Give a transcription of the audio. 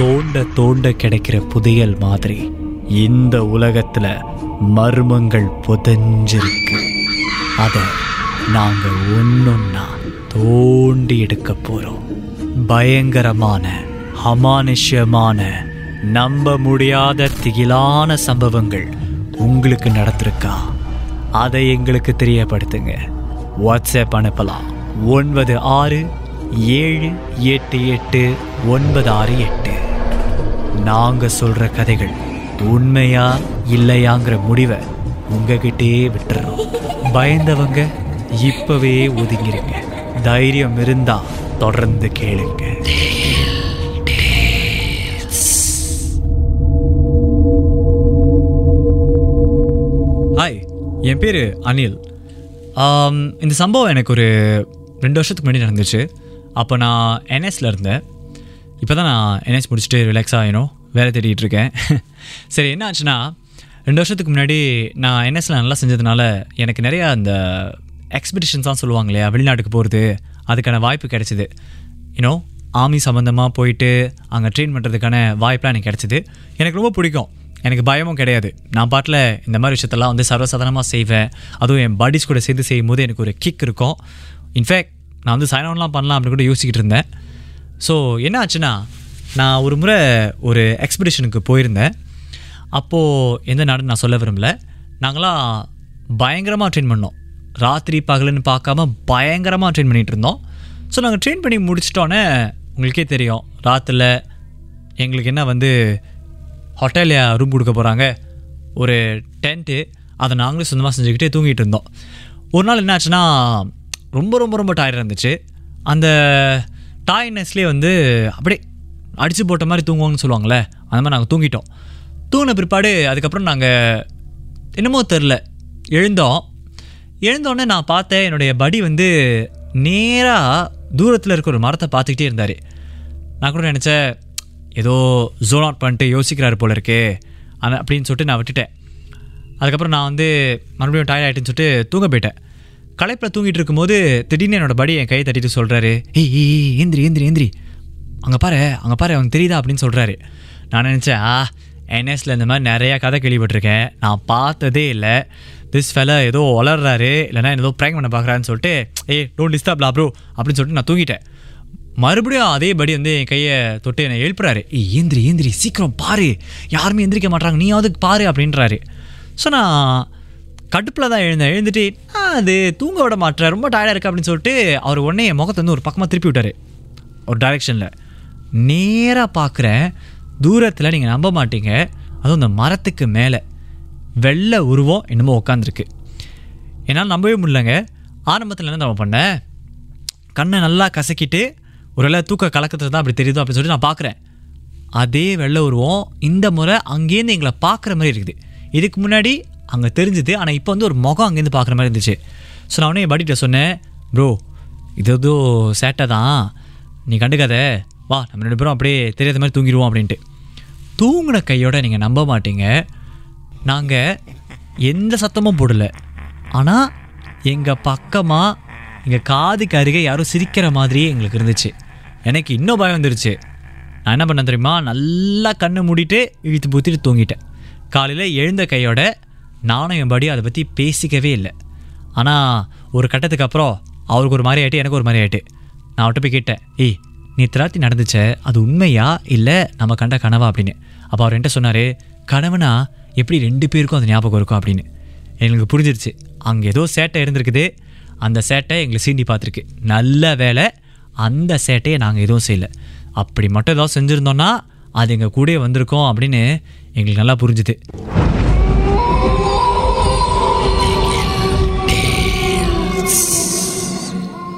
தோண்ட தோண்ட கிடைக்கிற புதையல் மாதிரி இந்த உலகத்துல மர்மங்கள் புதைஞ்சிருக்கு. அதை நாங்க ஒன்னொன்னா தோண்டி எடுக்க போறோம். பயங்கரமான அமானுஷ்யமான நம்ப முடியாத திகிலான சம்பவங்கள் உங்களுக்கு நடந்திருக்கா? அதை எங்களுக்கு தெரியப்படுத்துங்க. வாட்ஸ்அப் அனுப்பலாம். ஒன்பது ஆறு ஏழு எட்டு எட்டு ஒன்பது ஆறு எட்டு. நாங்க சொல்ற கதைகள் உண்மையா இல்லையாங்கிற முடிவை உங்ககிட்டே விட்டுறோம். பயந்தவங்க இப்பவே ஒதுங்கிருங்க. தைரியம் இருந்தா தொடர்ந்து கேளுங்க. ஹாய் என் பேர் அனில். இந்த சம்பவம் எனக்கு ஒரு ரெண்டு வருஷத்துக்கு முன்னாடி நடந்துச்சு. அப்போ நான் என்எஸில் இருந்தேன். இப்போ தான் நான் என்எஸ் முடிச்சுட்டு ரிலாக்ஸ் ஆகினோம் வேலை தேடிட்டு இருக்கேன். சரி என்ன ஆச்சுன்னா ரெண்டு வருஷத்துக்கு முன்னாடி நான் என்எஸ்ல நல்லா செஞ்சதுனால எனக்கு நிறையா அந்த எக்ஸ்பெடிஷன்ஸ்லாம் சொல்லுவாங்க இல்லையா வெளிநாட்டுக்கு போகிறது அதுக்கான வாய்ப்பு கிடச்சிது. யூனோ ஆர்மி சம்மந்தமாக போயிட்டு அங்கே ட்ரெயின் பண்ணுறதுக்கான வாய்ப்பெலாம் எனக்கு கிடச்சிது. எனக்கு ரொம்ப பிடிக்கும். எனக்கு பயமும் கிடையாது. நான் பாட்டில் இந்த மாதிரி விஷயத்தெல்லாம் வந்து சர்வசாதாரணமாக செய்வேன். அதுவும் என் பாடிஸ் கூட சேர்ந்து செய்யும்போது எனக்கு ஒரு கிக் இருக்கும். இன்ஃபேக்ட் நான் வந்து சைன் ஆன்லாம் பண்ணலாம் அப்படின்னு கூட யோசிக்கிட்டு இருந்தேன். ஸோ என்ன ஆச்சுன்னா நான் ஒரு முறை ஒரு எக்ஸ்பெடிஷனுக்கு போயிருந்தேன். அப்போது எந்த நாடுன்னு நான் சொல்ல விரும்பல. நாங்களாம் பயங்கரமாக ட்ரெயின் பண்ணோம். ராத்திரி பகலுன்னு பார்க்காம பயங்கரமாக ட்ரெயின் பண்ணிகிட்டு இருந்தோம். ஸோ நாங்கள் ட்ரெயின் பண்ணி முடிச்சிட்டோன்னே உங்களுக்கே தெரியும் ராத்தில் எங்களுக்கு என்ன வந்து ஹோட்டலில் ரூம் கொடுக்க போகிறாங்க ஒரு டென்ட்டு அதை நாங்களே சொந்தமாக செஞ்சுக்கிட்டே தூங்கிட்டு இருந்தோம். ஒரு நாள் என்னாச்சுன்னா ரொம்ப ரொம்ப ரொம்ப டயர்டாக இருந்துச்சு. அந்த டாய்னஸ்லேயே வந்து அப்படியே அடித்து போட்ட மாதிரி தூங்குவோம்னு சொல்லுவாங்களே அந்த மாதிரி நாங்கள் தூங்கிட்டோம். தூங்கின பிற்பாடு அதுக்கப்புறம் நாங்கள் என்னமோ தெரில எழுந்தோம். எழுந்தோடனே நான் பார்த்தேன் என்னுடைய படி வந்து நேராக தூரத்தில் இருக்க ஒரு மரத்தை பார்த்துக்கிட்டே இருந்தார். நான் கூட நினச்சேன் ஏதோ ஜோன் அவுட் பண்ணிட்டு யோசிக்கிறாரு போல இருக்கே அப்படின்னு சொல்லிட்டு நான் விட்டுட்டேன். அதுக்கப்புறம் நான் வந்து மறுபடியும் டயர்ட் ஆகிட்டுன்னு சொல்லிட்டு தூங்க போயிட்டேன். களைப்பில் தூங்கிட்டு இருக்கும்போது திடீர்னு என்னோட படி என் கையை தட்டிட்டு சொல்கிறாரு ஏய் ஏய், ஏந்திரி ஏந்திரி ஏந்திரி அங்கே பாரு அங்கே பாரு அவனுக்கு தெரியுதா? அப்படின்னு சொல்கிறாரு நான் நினச்சேன் ஆ என்எஸில் இந்த மாதிரி நிறையா கதை கேள்விப்பட்டிருக்கேன். நான் பார்த்ததே இல்லை. திஸ் ஃபெல ஏதோ வளர்றாரு இல்லைனா ஏதோ ப்ராங்க் பண்ண பார்க்குறான்னு சொல்லிட்டு ஏய் டோன்ட் டிஸ்டர்ப்லா ப்ரோ அப்படின்னு சொல்லிட்டு நான் தூங்கிட்டேன். மறுபடியும் அதே படி வந்து என் கையை தொட்டு என்னை எழுப்புறாரு. ஏய் ஏந்திரி ஏந்திரி சீக்கிரம் பாரு. யாருமே எந்திரிக்க மாட்டாங்க நீயாவது பாரு அப்படின்றாரு. ஸோ நான் கடுப்பில் தான் எழுந்தேன். எழுந்துட்டு அது தூங்க விட மாட்டேன் ரொம்ப டயர்டாக இருக்கு அப்படின்னு சொல்லிட்டு அவர் உடனே என் முகத்தை வந்து ஒரு பக்கமாக திருப்பி விட்டார். ஒரு டைரெக்ஷனில் நேராக பார்க்குறேன் தூரத்தில் நீங்கள் நம்ப மாட்டீங்க. அதுவும் இந்த மரத்துக்கு மேலே. வெள்ளை உருவம் என்னமோ உட்காந்துருக்கு என்னால் நம்பவே முடியலங்க. ஆரம்பத்தில் என்ன நம்ம பண்ணேன்? கண்ணை நல்லா கசக்கிட்டு ஒரு வேளை தூக்க கலக்கத்தில் தான் அப்படி தெரியுதோ அப்படின்னு சொல்லிட்டு நான் பார்க்குறேன் அதே வெள்ளை உருவம் இந்த முறை அங்கேருந்து எங்களை பார்க்குற மாதிரி இருக்குது. இதுக்கு முன்னாடி அங்கே தெரிஞ்சுது. ஆனால் இப்போ வந்து ஒரு முகம் அங்கேருந்து பார்க்குற மாதிரி இருந்துச்சு. ஸோ நான் உடனே என் படிக்கிட்ட சொன்னேன் ப்ரோ இது ஏதோ சேட்டை தான். நீ கண்டுக்காத. வா நம்ம ரெண்டு பேரும் அப்படியே தெரியாத மாதிரி தூங்கிடுவோம் அப்படின்ட்டு. தூங்கின கையோட நீங்கள் நம்ப மாட்டீங்க. நாங்கள் எந்த சத்தமும் போடல. ஆனால் எங்கள் பக்கமாக எங்கள் காதுக்கு அருகே யாரும் சிரிக்கிற மாதிரியே எங்களுக்கு இருந்துச்சு. எனக்கு இன்னும் பயம் வந்துருச்சு. நான் என்ன பண்ணேன் தெரியுமா? நல்லா கண்ணை மூடிட்டு இழுத்து பூத்திட்டு தூங்கிட்டேன். காலையில் எழுந்த கையோட நானும் என் படி அதை பற்றி பேசிக்கவே இல்லை. ஆனால் ஒரு கட்டத்துக்கு அப்புறம் அவருக்கு ஒரு மாதிரி ஆகிட்டு எனக்கு ஒரு மாதிரி ஆகிட்டு நான் அவர்கிட்ட போய் கேட்டேன் ஏய் நீ திராத்தி நடந்துச்சே? அது உண்மையா? இல்லை நம்ம கண்ட கனவா? அப்படின்னு. அப்போ அவர் என்கிட்ட சொன்னார் கனவுனா எப்படி ரெண்டு பேருக்கும் அது ஞாபகம் இருக்கும்? அப்படின்னு. எங்களுக்கு புரிஞ்சிருச்சு. அங்கே ஏதோ சேட்டை இருந்திருக்குது. அந்த சேட்டை எங்களை சீண்டி பார்த்துருக்கு. நல்ல வேலை அந்த சேட்டையை நாங்கள் எதுவும் செய்யலை. அப்படி மட்டும் ஏதாவது செஞ்சுருந்தோன்னா அது எங்கள் கூடயே வந்திருக்கோம் அப்படின்னு எங்களுக்கு நல்லா புரிஞ்சுது.